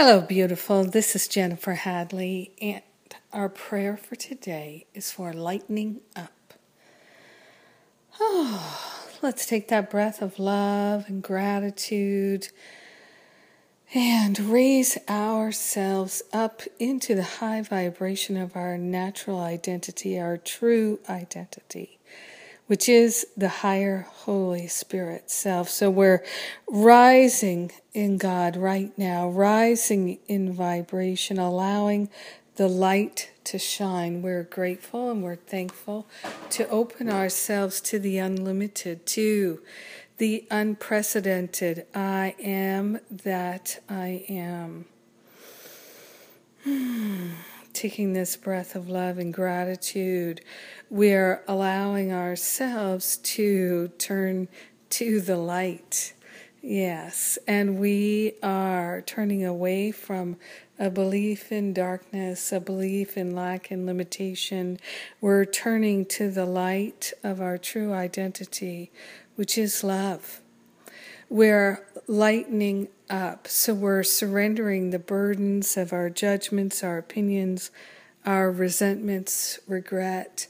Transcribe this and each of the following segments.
Hello, beautiful. This is Jennifer Hadley, and our prayer for today is for lightening up. Oh, let's take that breath of love and gratitude and raise ourselves up into the high vibration of our natural identity, our true identity which is the higher Holy Spirit self. So we're rising in God right now, rising in vibration, allowing the light to shine. We're grateful and we're thankful to open ourselves to the unlimited, to the unprecedented. I am that I am. Hmm. Taking this breath of love and gratitude, we're allowing ourselves to turn to the light. Yes, and we are turning away from a belief in darkness, a belief in lack and limitation. We're turning to the light of our true identity, which is love. We're lightening up. So we're surrendering the burdens of our judgments, our opinions, our resentments, regret,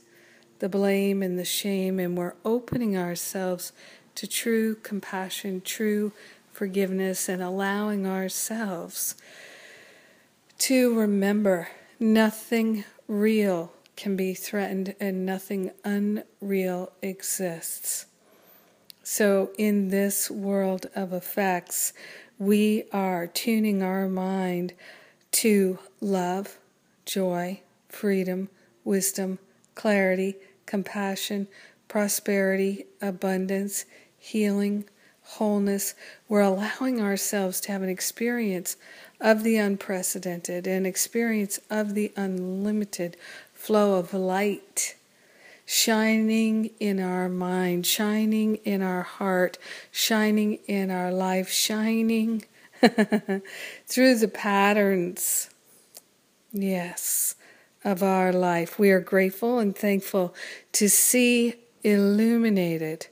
the blame, and the shame, and we're opening ourselves to true compassion, true forgiveness, and allowing ourselves to remember nothing real can be threatened and nothing unreal exists. So, in this world of effects, we are tuning our mind to love, joy, freedom, wisdom, clarity, compassion, prosperity, abundance, healing, wholeness. We're allowing ourselves to have an experience of the unprecedented, an experience of the unlimited flow of light shining in our mind, shining in our heart, shining in our life, shining through the patterns, yes, of our life. We are grateful and thankful to see illuminated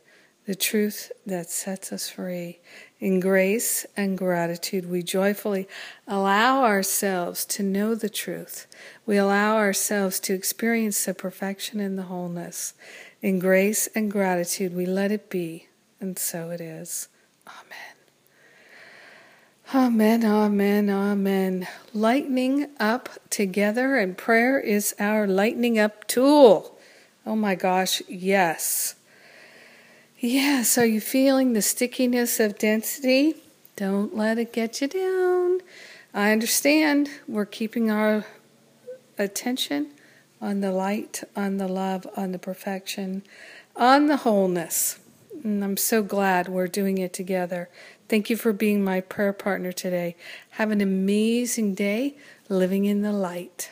the truth that sets us free. In grace and gratitude, we joyfully allow ourselves to know the truth. We allow ourselves to experience the perfection and the wholeness. In grace and gratitude, we let it be, and so it is. Amen. Amen, amen, amen. Lightening up together, and prayer is our lightening up tool. Oh my gosh, yes. Yes, are you feeling the stickiness of density? Don't let it get you down. I understand we're keeping our attention on the light, on the love, on the perfection, on the wholeness. And I'm so glad we're doing it together. Thank you for being my prayer partner today. Have an amazing day living in the light.